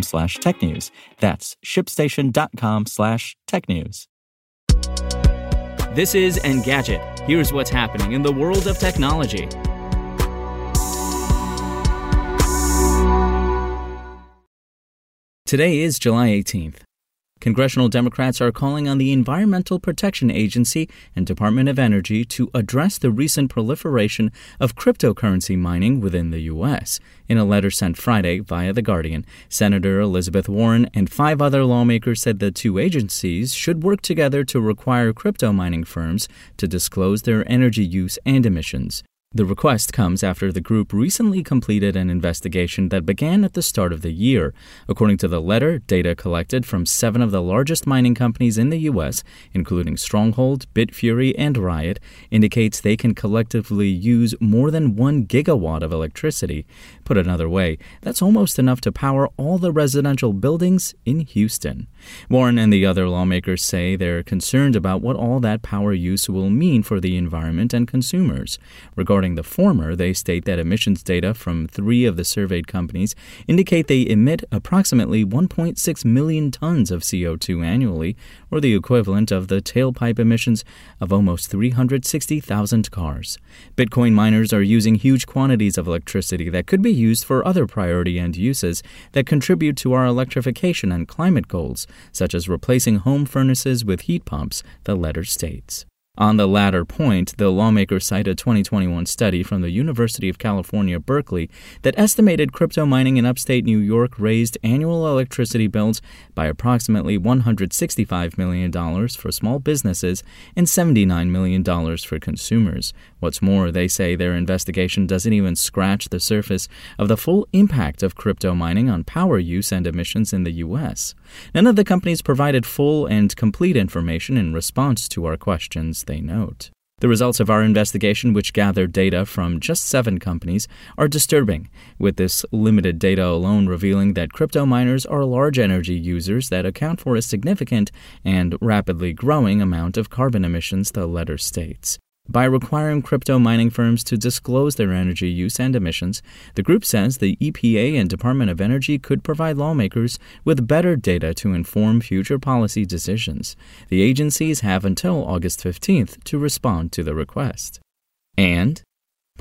slash technews. That's shipstation.com slash technews. This is Engadget. Here's what's happening in the world of technology. Today is July 18th. Congressional Democrats are calling on the Environmental Protection Agency and Department of Energy to address the recent proliferation of cryptocurrency mining within the U.S. In a letter sent Friday via The Guardian, Senator Elizabeth Warren and five other lawmakers said the two agencies should work together to require crypto mining firms to disclose their energy use and emissions. The request comes after the group recently completed an investigation that began at the start of the year. According to the letter, data collected from seven of the largest mining companies in the U.S., including Stronghold, Bitfury, and Riot, indicates they can collectively use more than one gigawatt of electricity. Put another way, that's almost enough to power all the residential buildings in Houston. Warren and the other lawmakers say they're concerned about what all that power use will mean for the environment and consumers. Regarding Regarding the former, they state that emissions data from three of the surveyed companies indicate they emit approximately 1.6 million tons of CO2 annually, or the equivalent of the tailpipe emissions of almost 360,000 cars. Bitcoin miners are using huge quantities of electricity that could be used for other priority end uses that contribute to our electrification and climate goals, such as replacing home furnaces with heat pumps, the letter states. On the latter point, the lawmakers cite a 2021 study from the University of California, Berkeley, that estimated crypto mining in upstate New York raised annual electricity bills by approximately $165 million for small businesses and $79 million for consumers. What's more, they say their investigation doesn't even scratch the surface of the full impact of crypto mining on power use and emissions in the U.S. None of the companies provided full and complete information in response to our questions they note. The results of our investigation, which gathered data from just seven companies, are disturbing, with this limited data alone revealing that crypto miners are large energy users that account for a significant and rapidly growing amount of carbon emissions, the letter states. By requiring crypto mining firms to disclose their energy use and emissions, the group says the EPA and Department of Energy could provide lawmakers with better data to inform future policy decisions. The agencies have until August 15th to respond to the request. And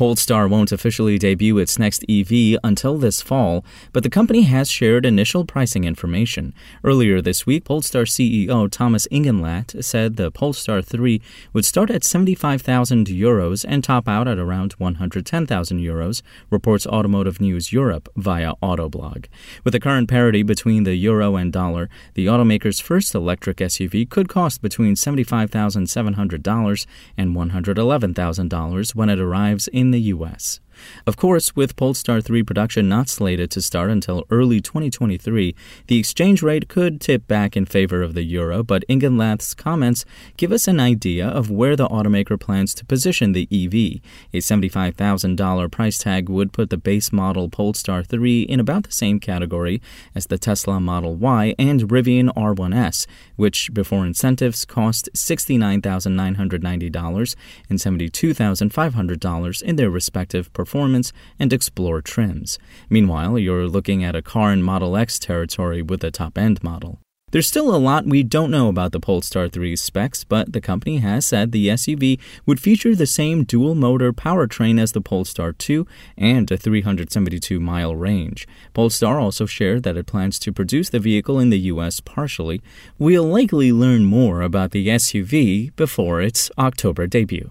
Polestar won't officially debut its next EV until this fall, but the company has shared initial pricing information. Earlier this week, Polestar CEO Thomas Ingenlath said the Polestar 3 would start at 75,000 euros and top out at around 110,000 euros, reports Automotive News Europe via Autoblog. With the current parity between the euro and dollar, the automaker's first electric SUV could cost between $75,700 and $111,000 when it arrives in the U.S. Of course, with Polestar 3 production not slated to start until early 2023, the exchange rate could tip back in favor of the euro, but Ingenlath's comments give us an idea of where the automaker plans to position the EV. A $75,000 price tag would put the base model Polestar 3 in about the same category as the Tesla Model Y and Rivian R1S, which before incentives cost $69,990 and $72,500 in their respective performance performance and explore trims. Meanwhile, you're looking at a car in Model X territory with a top end model. There's still a lot we don't know about the Polestar 3's specs, but the company has said the SUV would feature the same dual motor powertrain as the Polestar 2 and a 372 mile range. Polestar also shared that it plans to produce the vehicle in the US partially. We'll likely learn more about the SUV before its October debut.